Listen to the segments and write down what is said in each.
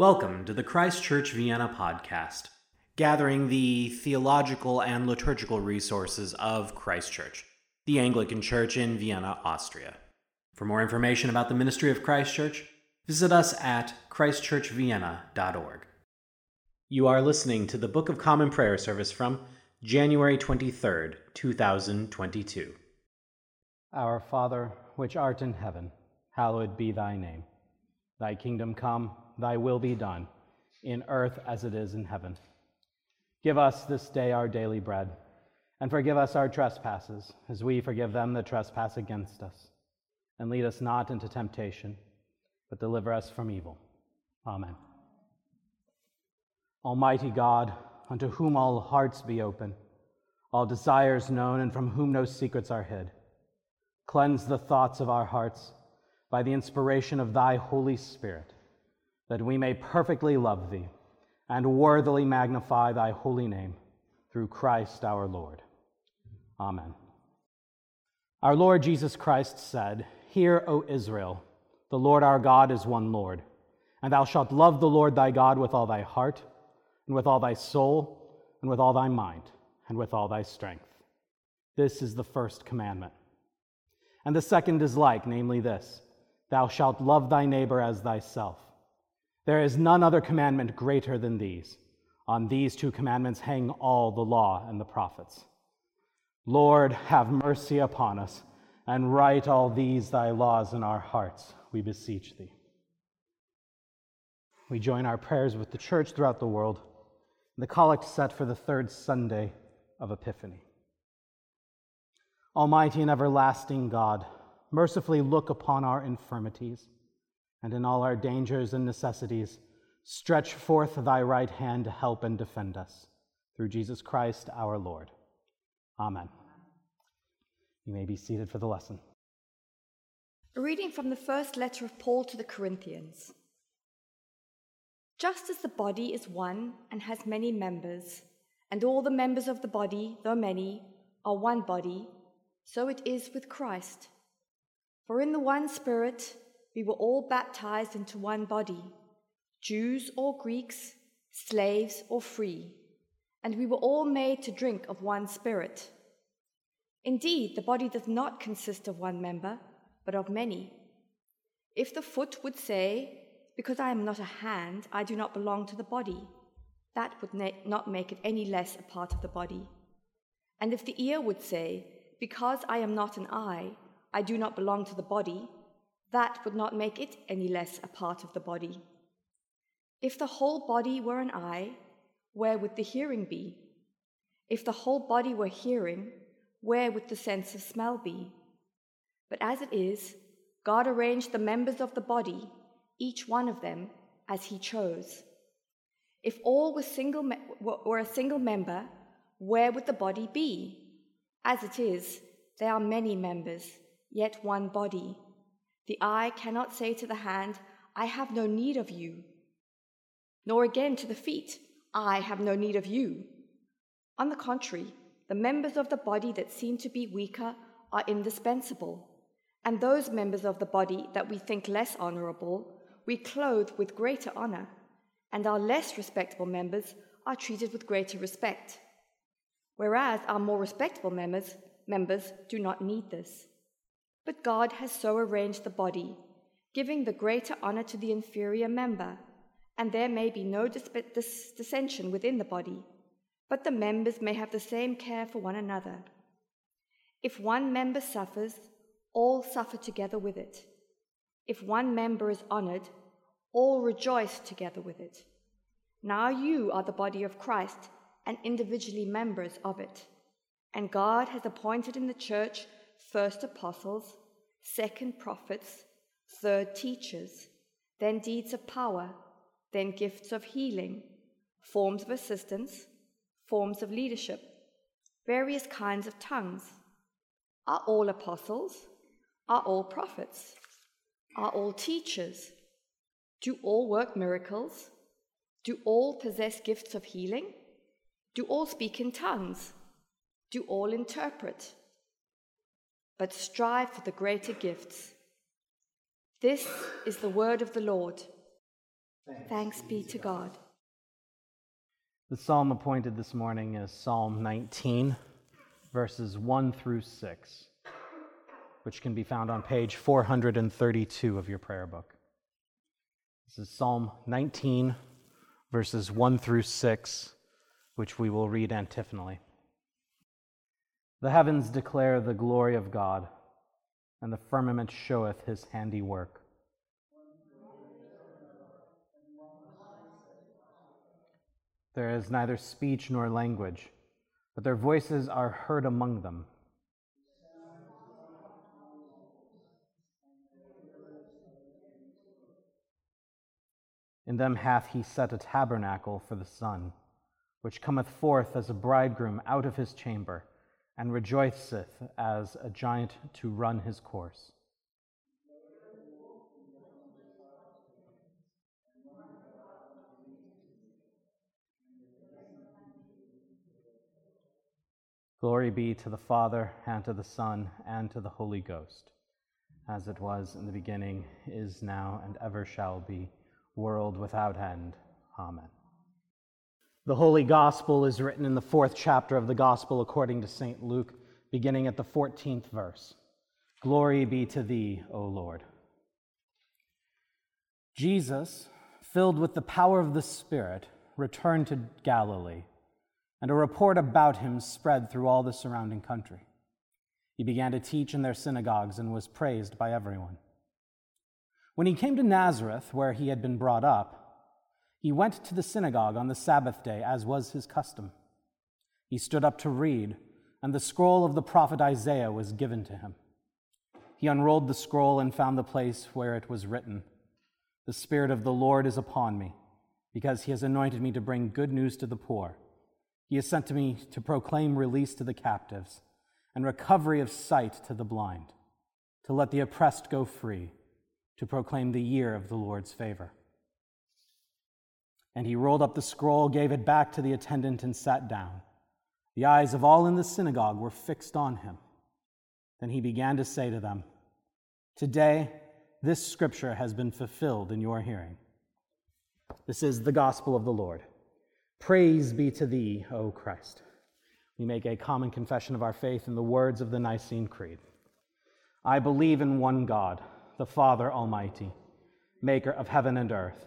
Welcome to the Christ Church Vienna podcast, gathering the theological and liturgical resources of Christ Church, the Anglican Church in Vienna, Austria. For more information about the ministry of Christ Church, visit us at christchurchvienna.org. You are listening to the Book of Common Prayer service from January 23rd, 2022. Our Father, which art in heaven, hallowed be thy name. Thy kingdom come Thy will be done, in earth as it is in heaven. Give us this day our daily bread, and forgive us our trespasses, as we forgive them that trespass against us. And lead us not into temptation, but deliver us from evil. Amen. Almighty God, unto whom all hearts be open, all desires known, and from whom no secrets are hid, cleanse the thoughts of our hearts by the inspiration of thy Holy Spirit that we may perfectly love thee and worthily magnify thy holy name through Christ our Lord. Amen. Our Lord Jesus Christ said, Hear, O Israel, the Lord our God is one Lord, and thou shalt love the Lord thy God with all thy heart, and with all thy soul, and with all thy mind, and with all thy strength. This is the first commandment. And the second is like, namely this Thou shalt love thy neighbor as thyself. There is none other commandment greater than these. On these two commandments hang all the law and the prophets. Lord, have mercy upon us, and write all these thy laws in our hearts, we beseech thee. We join our prayers with the church throughout the world in the collect set for the third Sunday of Epiphany. Almighty and everlasting God, mercifully look upon our infirmities and in all our dangers and necessities, stretch forth thy right hand to help and defend us. Through Jesus Christ our Lord. Amen. You may be seated for the lesson. A reading from the first letter of Paul to the Corinthians. Just as the body is one and has many members, and all the members of the body, though many, are one body, so it is with Christ. For in the one Spirit, we were all baptized into one body, Jews or Greeks, slaves or free, and we were all made to drink of one spirit. Indeed, the body does not consist of one member, but of many. If the foot would say, Because I am not a hand, I do not belong to the body, that would not make it any less a part of the body. And if the ear would say, Because I am not an eye, I do not belong to the body, that would not make it any less a part of the body. If the whole body were an eye, where would the hearing be? If the whole body were hearing, where would the sense of smell be? But as it is, God arranged the members of the body, each one of them, as He chose. If all were, single me- were a single member, where would the body be? As it is, there are many members, yet one body. The eye cannot say to the hand, I have no need of you, nor again to the feet, I have no need of you. On the contrary, the members of the body that seem to be weaker are indispensable, and those members of the body that we think less honorable, we clothe with greater honor, and our less respectable members are treated with greater respect, whereas our more respectable members, members do not need this. But God has so arranged the body, giving the greater honor to the inferior member, and there may be no dis- dis- dissension within the body, but the members may have the same care for one another. If one member suffers, all suffer together with it. If one member is honored, all rejoice together with it. Now you are the body of Christ and individually members of it. And God has appointed in the church first apostles, second prophets, third teachers, then deeds of power, then gifts of healing, forms of assistance, forms of leadership, various kinds of tongues. Are all apostles? Are all prophets? Are all teachers? Do all work miracles? Do all possess gifts of healing? Do all speak in tongues? Do all interpret? But strive for the greater gifts. This is the word of the Lord. Thanks be to God. The psalm appointed this morning is Psalm 19, verses 1 through 6, which can be found on page 432 of your prayer book. This is Psalm 19, verses 1 through 6, which we will read antiphonally. The heavens declare the glory of God, and the firmament showeth his handiwork. There is neither speech nor language, but their voices are heard among them. In them hath he set a tabernacle for the sun, which cometh forth as a bridegroom out of his chamber, and rejoiceth as a giant to run his course. Glory be to the Father, and to the Son, and to the Holy Ghost, as it was in the beginning, is now, and ever shall be, world without end. Amen. The Holy Gospel is written in the fourth chapter of the Gospel according to St. Luke, beginning at the 14th verse. Glory be to thee, O Lord. Jesus, filled with the power of the Spirit, returned to Galilee and a report about him spread through all the surrounding country. He began to teach in their synagogues and was praised by everyone. When he came to Nazareth, where he had been brought up, he went to the synagogue on the Sabbath day, as was his custom. He stood up to read, and the scroll of the prophet Isaiah was given to him. He unrolled the scroll and found the place where it was written The Spirit of the Lord is upon me, because he has anointed me to bring good news to the poor. He has sent me to proclaim release to the captives and recovery of sight to the blind, to let the oppressed go free, to proclaim the year of the Lord's favor. And he rolled up the scroll, gave it back to the attendant, and sat down. The eyes of all in the synagogue were fixed on him. Then he began to say to them, Today, this scripture has been fulfilled in your hearing. This is the gospel of the Lord. Praise be to thee, O Christ. We make a common confession of our faith in the words of the Nicene Creed. I believe in one God, the Father Almighty, maker of heaven and earth,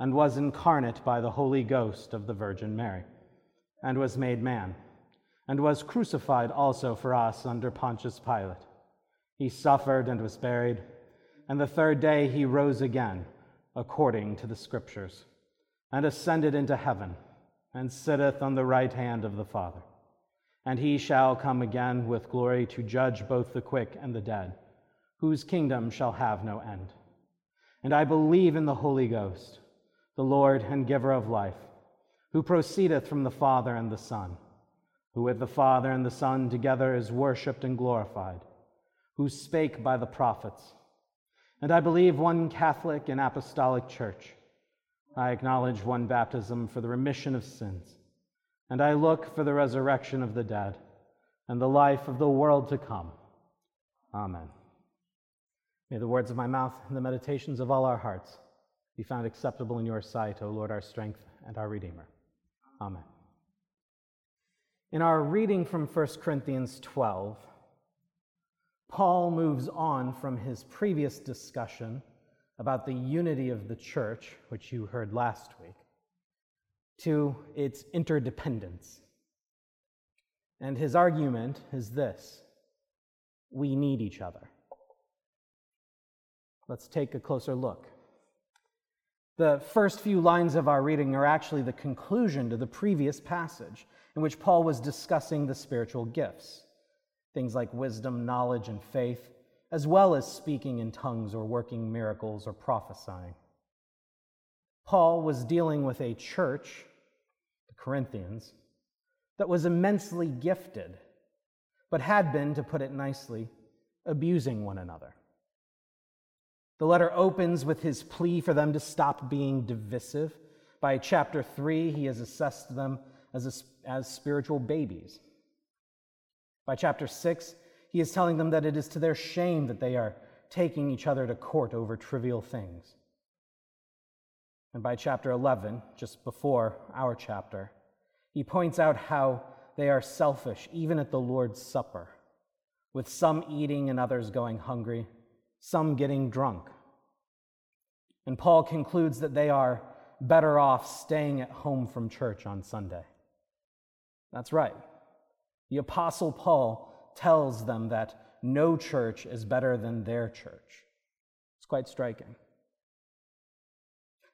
and was incarnate by the Holy Ghost of the Virgin Mary, and was made man, and was crucified also for us under Pontius Pilate. He suffered and was buried, and the third day he rose again, according to the Scriptures, and ascended into heaven, and sitteth on the right hand of the Father and he shall come again with glory to judge both the quick and the dead, whose kingdom shall have no end. And I believe in the Holy Ghost, the Lord and giver of life, who proceedeth from the Father and the Son, who with the Father and the Son together is worshipped and glorified, who spake by the prophets. And I believe one Catholic and Apostolic Church. I acknowledge one baptism for the remission of sins and I look for the resurrection of the dead and the life of the world to come. Amen. May the words of my mouth and the meditations of all our hearts be found acceptable in your sight, O Lord, our strength and our Redeemer. Amen. In our reading from 1 Corinthians 12, Paul moves on from his previous discussion about the unity of the church, which you heard last week, to its interdependence. And his argument is this we need each other. Let's take a closer look. The first few lines of our reading are actually the conclusion to the previous passage, in which Paul was discussing the spiritual gifts, things like wisdom, knowledge, and faith, as well as speaking in tongues or working miracles or prophesying. Paul was dealing with a church the Corinthians, that was immensely gifted, but had been, to put it nicely, abusing one another. The letter opens with his plea for them to stop being divisive. By chapter 3, he has assessed them as, a, as spiritual babies. By chapter 6, he is telling them that it is to their shame that they are taking each other to court over trivial things. And by chapter 11, just before our chapter, he points out how they are selfish, even at the Lord's Supper, with some eating and others going hungry, some getting drunk. And Paul concludes that they are better off staying at home from church on Sunday. That's right. The Apostle Paul tells them that no church is better than their church. It's quite striking.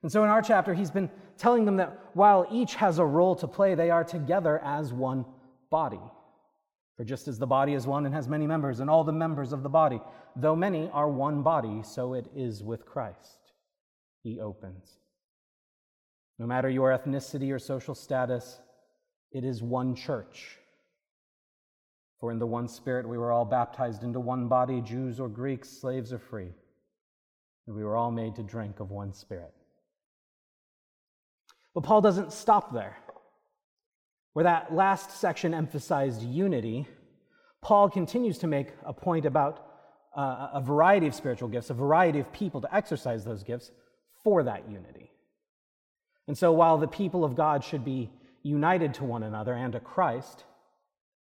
And so in our chapter, he's been telling them that while each has a role to play, they are together as one body. For just as the body is one and has many members, and all the members of the body, though many, are one body, so it is with Christ. He opens. No matter your ethnicity or social status, it is one church. For in the one Spirit we were all baptized into one body, Jews or Greeks, slaves or free, and we were all made to drink of one Spirit. But Paul doesn't stop there. Where that last section emphasized unity, Paul continues to make a point about uh, a variety of spiritual gifts, a variety of people to exercise those gifts for that unity. And so while the people of God should be united to one another and to Christ,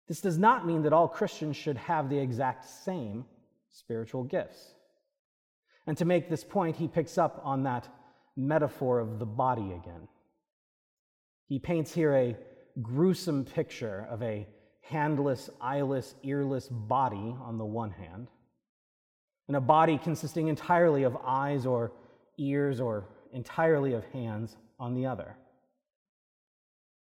this does not mean that all Christians should have the exact same spiritual gifts. And to make this point, he picks up on that metaphor of the body again. He paints here a gruesome picture of a handless, eyeless, earless body on the one hand, and a body consisting entirely of eyes or ears or entirely of hands on the other.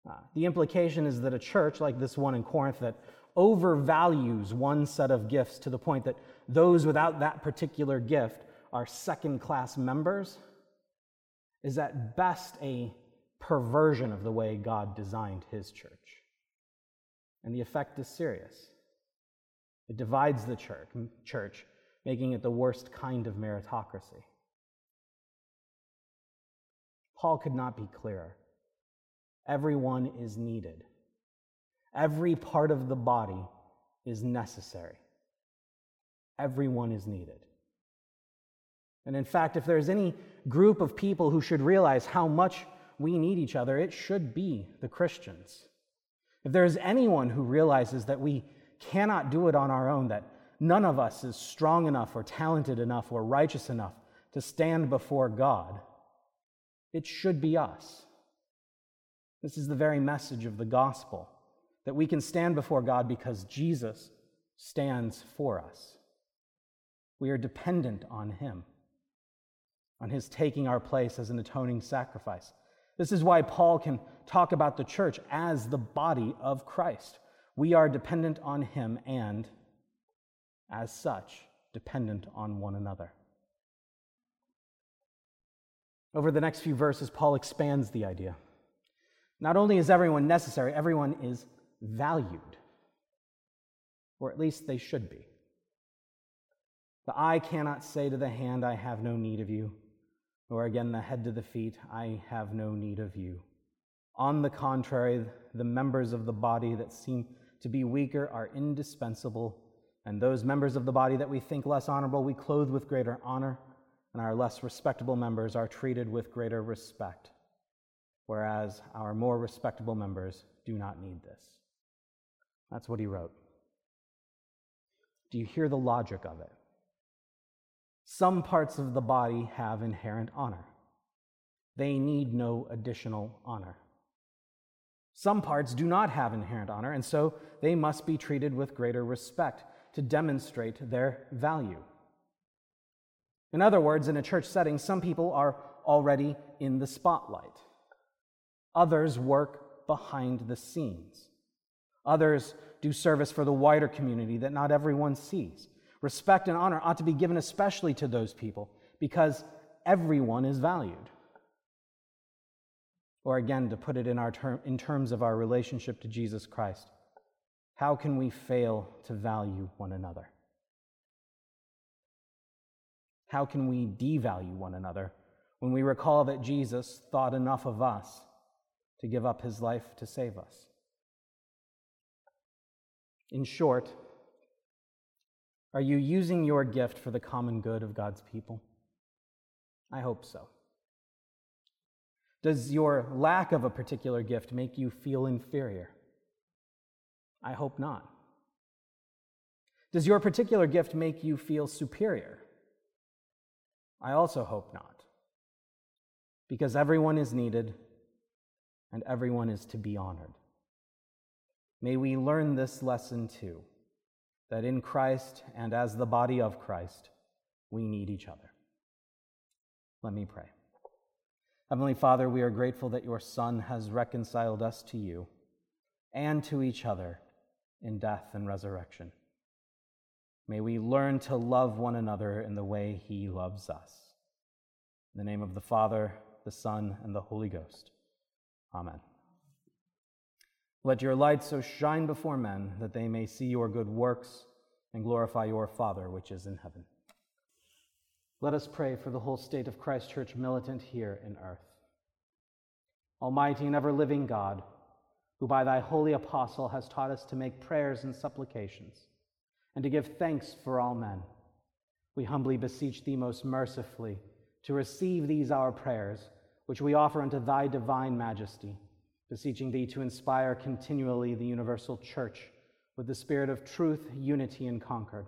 Uh, the implication is that a church like this one in Corinth that overvalues one set of gifts to the point that those without that particular gift are second class members is at best a perversion of the way God designed his church. And the effect is serious. It divides the church, church, making it the worst kind of meritocracy. Paul could not be clearer. Everyone is needed. Every part of the body is necessary. Everyone is needed. And in fact, if there's any group of people who should realize how much we need each other, it should be the Christians. If there is anyone who realizes that we cannot do it on our own, that none of us is strong enough or talented enough or righteous enough to stand before God, it should be us. This is the very message of the gospel that we can stand before God because Jesus stands for us. We are dependent on Him, on His taking our place as an atoning sacrifice. This is why Paul can talk about the church as the body of Christ. We are dependent on him and, as such, dependent on one another. Over the next few verses, Paul expands the idea. Not only is everyone necessary, everyone is valued, or at least they should be. The eye cannot say to the hand, I have no need of you nor again the head to the feet, I have no need of you. On the contrary, the members of the body that seem to be weaker are indispensable, and those members of the body that we think less honorable, we clothe with greater honor, and our less respectable members are treated with greater respect, whereas our more respectable members do not need this. That's what he wrote. Do you hear the logic of it? Some parts of the body have inherent honor. They need no additional honor. Some parts do not have inherent honor, and so they must be treated with greater respect to demonstrate their value. In other words, in a church setting, some people are already in the spotlight. Others work behind the scenes. Others do service for the wider community that not everyone sees. Respect and honor ought to be given especially to those people because everyone is valued. Or again, to put it in, our term, in terms of our relationship to Jesus Christ, how can we fail to value one another? How can we devalue one another when we recall that Jesus thought enough of us to give up his life to save us? In short, are you using your gift for the common good of God's people? I hope so. Does your lack of a particular gift make you feel inferior? I hope not. Does your particular gift make you feel superior? I also hope not. Because everyone is needed and everyone is to be honored. May we learn this lesson too that in Christ and as the body of Christ, we need each other. Let me pray. Heavenly Father, we are grateful that your Son has reconciled us to you and to each other in death and resurrection. May we learn to love one another in the way he loves us. In the name of the Father, the Son, and the Holy Ghost. Amen. Let your light so shine before men that they may see your good works and glorify your Father which is in heaven. Let us pray for the whole state of Christ Church militant here in earth. Almighty and ever living God, who by thy holy apostle has taught us to make prayers and supplications, and to give thanks for all men, we humbly beseech thee most mercifully to receive these our prayers, which we offer unto thy divine majesty beseeching thee to inspire continually the universal church with the spirit of truth, unity, and concord.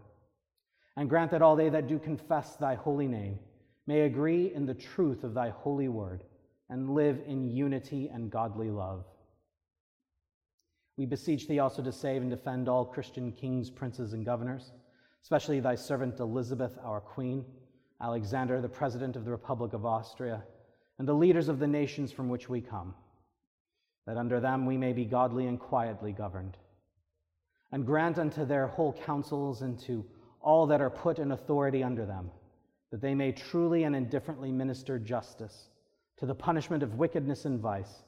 And grant that all they that do confess thy holy name may agree in the truth of thy holy word and live in unity and godly love. We beseech thee also to save and defend all Christian kings, princes, and governors, especially thy servant Elizabeth, our queen, Alexander, the president of the Republic of Austria, and the leaders of the nations from which we come that under them we may be godly and quietly governed. And grant unto their whole councils and to all that are put in authority under them, that they may truly and indifferently minister justice to the punishment of wickedness and vice,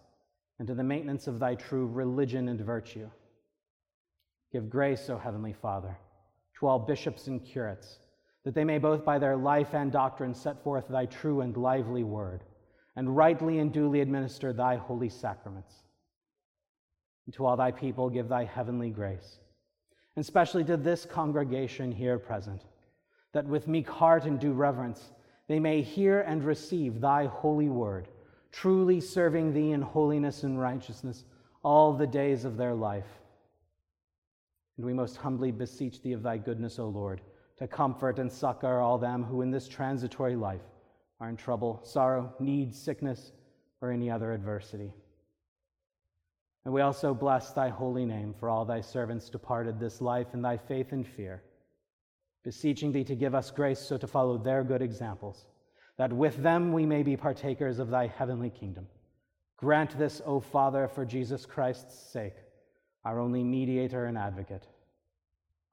and to the maintenance of thy true religion and virtue. Give grace, O Heavenly Father, to all bishops and curates, that they may both by their life and doctrine set forth thy true and lively word, and rightly and duly administer thy holy sacraments and to all thy people, give thy heavenly grace. And especially to this congregation here present, that with meek heart and due reverence they may hear and receive thy holy word, truly serving thee in holiness and righteousness all the days of their life. And we most humbly beseech thee of thy goodness, O Lord, to comfort and succor all them who in this transitory life are in trouble, sorrow, need, sickness, or any other adversity. And we also bless thy holy name for all thy servants departed this life in thy faith and fear, beseeching thee to give us grace so to follow their good examples, that with them we may be partakers of thy heavenly kingdom. Grant this, O Father, for Jesus Christ's sake, our only mediator and advocate.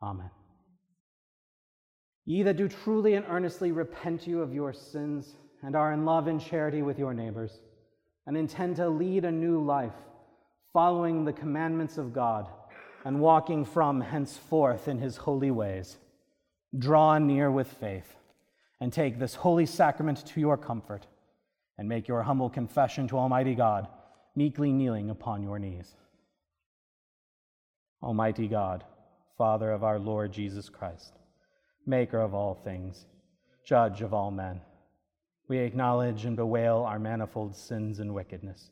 Amen. Ye that do truly and earnestly repent you of your sins and are in love and charity with your neighbors, and intend to lead a new life following the commandments of God and walking from henceforth in his holy ways. Draw near with faith and take this holy sacrament to your comfort and make your humble confession to Almighty God, meekly kneeling upon your knees. Almighty God, Father of our Lord Jesus Christ, Maker of all things, Judge of all men, we acknowledge and bewail our manifold sins and wickedness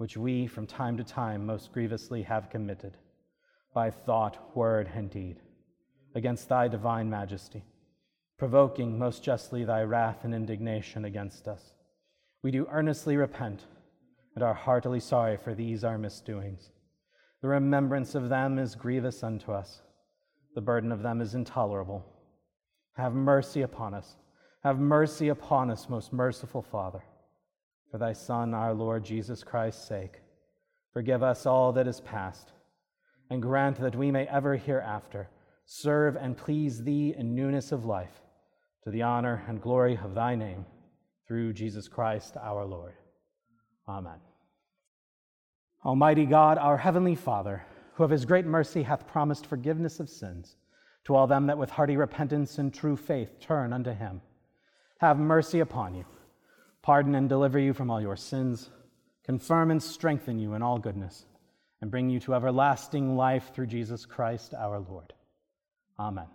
which we from time to time most grievously have committed by thought, word, and deed, against thy divine majesty, provoking most justly thy wrath and indignation against us. We do earnestly repent and are heartily sorry for these our misdoings. The remembrance of them is grievous unto us, the burden of them is intolerable. Have mercy upon us. Have mercy upon us, most merciful Father for thy Son, our Lord Jesus Christ's sake. Forgive us all that is past, and grant that we may ever hereafter serve and please thee in newness of life, to the honor and glory of thy name, through Jesus Christ our Lord. Amen. Almighty God, our heavenly Father, who of his great mercy hath promised forgiveness of sins to all them that with hearty repentance and true faith turn unto him, have mercy upon you, pardon and deliver you from all your sins, confirm and strengthen you in all goodness, and bring you to everlasting life through Jesus Christ our Lord. Amen.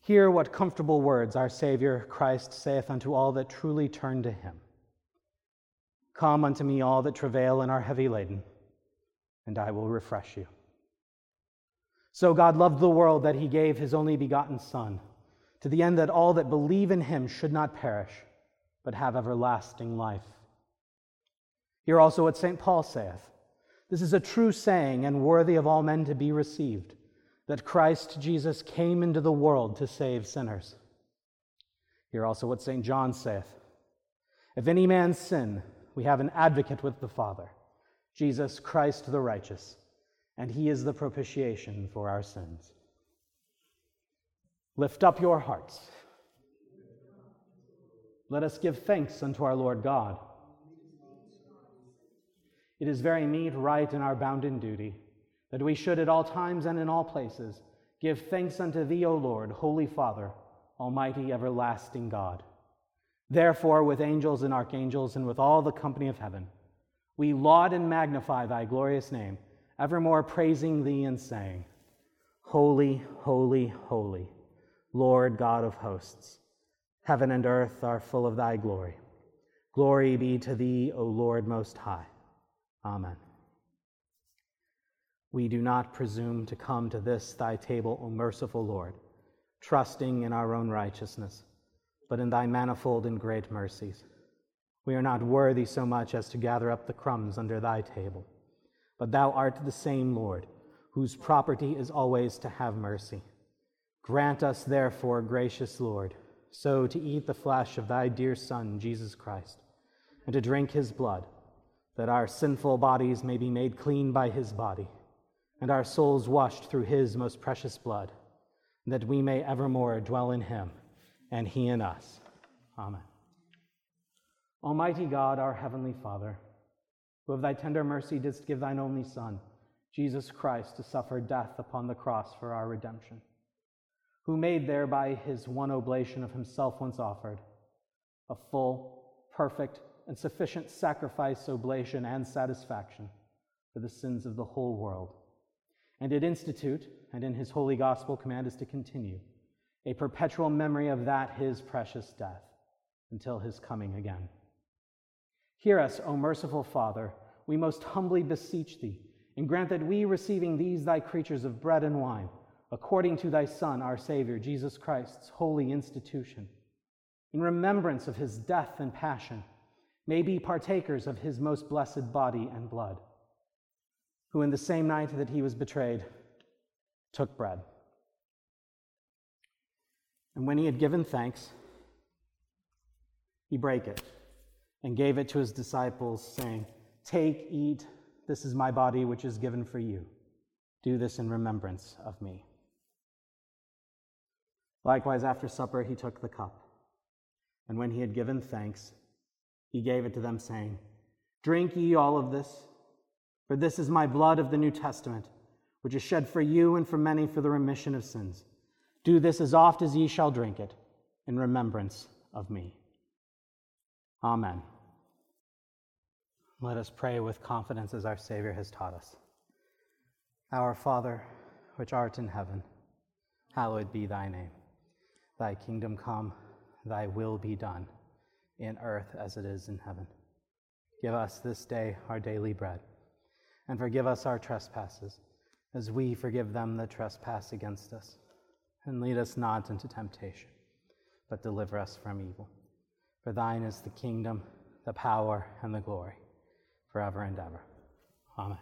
Hear what comfortable words our Savior Christ saith unto all that truly turn to him. Come unto me, all that travail and are heavy laden, and I will refresh you. So God loved the world that he gave his only begotten Son, to the end that all that believe in him should not perish, but have everlasting life. Hear also what St. Paul saith This is a true saying and worthy of all men to be received, that Christ Jesus came into the world to save sinners. Hear also what St. John saith If any man sin, we have an advocate with the Father, Jesus Christ the righteous, and he is the propitiation for our sins. Lift up your hearts. Let us give thanks unto our Lord God. It is very meet, right, and our bounden duty that we should at all times and in all places give thanks unto thee, O Lord, Holy Father, Almighty, everlasting God. Therefore, with angels and archangels and with all the company of heaven, we laud and magnify thy glorious name, evermore praising thee and saying, Holy, holy, holy, Lord God of hosts. Heaven and earth are full of thy glory. Glory be to thee, O Lord Most High. Amen. We do not presume to come to this thy table, O merciful Lord, trusting in our own righteousness but in thy manifold and great mercies. We are not worthy so much as to gather up the crumbs under thy table. But thou art the same Lord, whose property is always to have mercy. Grant us, therefore, gracious Lord, so to eat the flesh of thy dear Son, Jesus Christ, and to drink his blood, that our sinful bodies may be made clean by his body, and our souls washed through his most precious blood, that we may evermore dwell in him and he in us. Amen. Almighty God, our heavenly Father, who of thy tender mercy didst give thine only Son, Jesus Christ, to suffer death upon the cross for our redemption, who made thereby his one oblation of himself once offered, a full, perfect, and sufficient sacrifice, oblation, and satisfaction for the sins of the whole world, and did institute, and in his holy gospel command us to continue a perpetual memory of that his precious death until his coming again. Hear us, O merciful Father, we most humbly beseech thee, and grant that we, receiving these thy creatures of bread and wine, according to thy Son, our Savior, Jesus Christ's holy institution, in remembrance of his death and passion, may be partakers of his most blessed body and blood, who in the same night that he was betrayed took bread. And when he had given thanks, he brake it and gave it to his disciples, saying, Take, eat, this is my body which is given for you. Do this in remembrance of me. Likewise, after supper, he took the cup. And when he had given thanks, he gave it to them, saying, Drink ye all of this, for this is my blood of the New Testament, which is shed for you and for many for the remission of sins. Do this as oft as ye shall drink it, in remembrance of me. Amen. Let us pray with confidence as our Savior has taught us. Our Father, which art in heaven, hallowed be thy name. Thy kingdom come, thy will be done, in earth as it is in heaven. Give us this day our daily bread, and forgive us our trespasses, as we forgive them that trespass against us and lead us not into temptation, but deliver us from evil. For thine is the kingdom, the power, and the glory, forever and ever. Amen.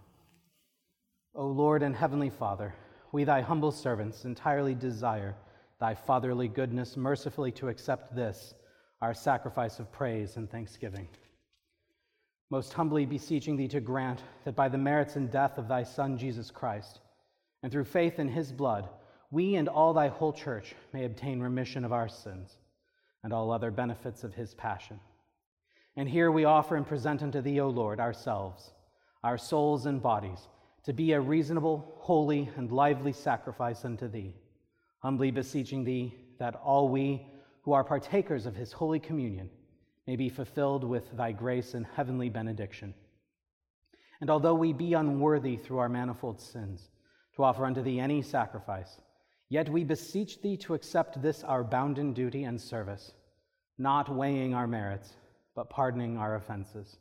O Lord and Heavenly Father, we, thy humble servants, entirely desire thy fatherly goodness mercifully to accept this, our sacrifice of praise and thanksgiving. Most humbly beseeching thee to grant that by the merits and death of thy Son, Jesus Christ, and through faith in his blood, we and all thy whole church may obtain remission of our sins and all other benefits of his passion. And here we offer and present unto thee, O Lord, ourselves, our souls and bodies, to be a reasonable, holy, and lively sacrifice unto thee, humbly beseeching thee that all we who are partakers of his holy communion may be fulfilled with thy grace and heavenly benediction. And although we be unworthy through our manifold sins to offer unto thee any sacrifice, yet we beseech thee to accept this our bounden duty and service, not weighing our merits, but pardoning our offenses.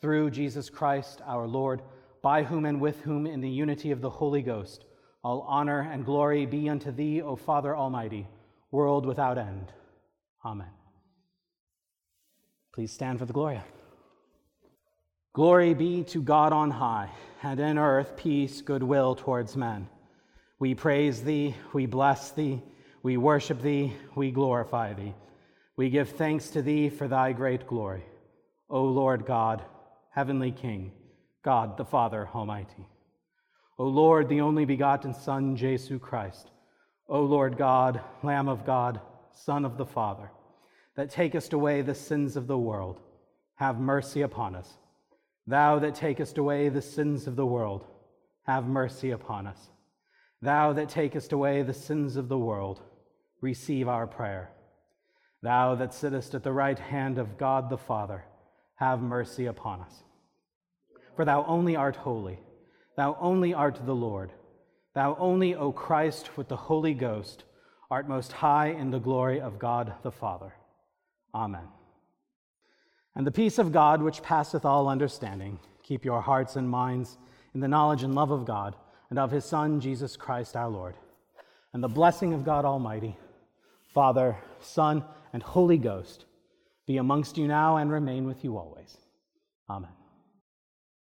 Through Jesus Christ our Lord, by whom and with whom, in the unity of the Holy Ghost, all honor and glory be unto thee, O Father Almighty, world without end. Amen. Please stand for the Gloria. Glory be to God on high, and in earth peace, goodwill towards men. We praise thee, we bless thee, we worship thee, we glorify thee. We give thanks to thee for thy great glory. O Lord God, heavenly King, God the Father Almighty. O Lord, the only begotten Son, Jesus Christ. O Lord God, Lamb of God, Son of the Father, that takest away the sins of the world, have mercy upon us. Thou that takest away the sins of the world, have mercy upon us. Thou that takest away the sins of the world, receive our prayer. Thou that sittest at the right hand of God the Father, have mercy upon us. For thou only art holy, thou only art the Lord, thou only, O Christ, with the Holy Ghost, art most high in the glory of God the Father. Amen. And the peace of God, which passeth all understanding, keep your hearts and minds in the knowledge and love of God and of his Son, Jesus Christ our Lord. And the blessing of God Almighty, Father, Son, and Holy Ghost be amongst you now and remain with you always. Amen.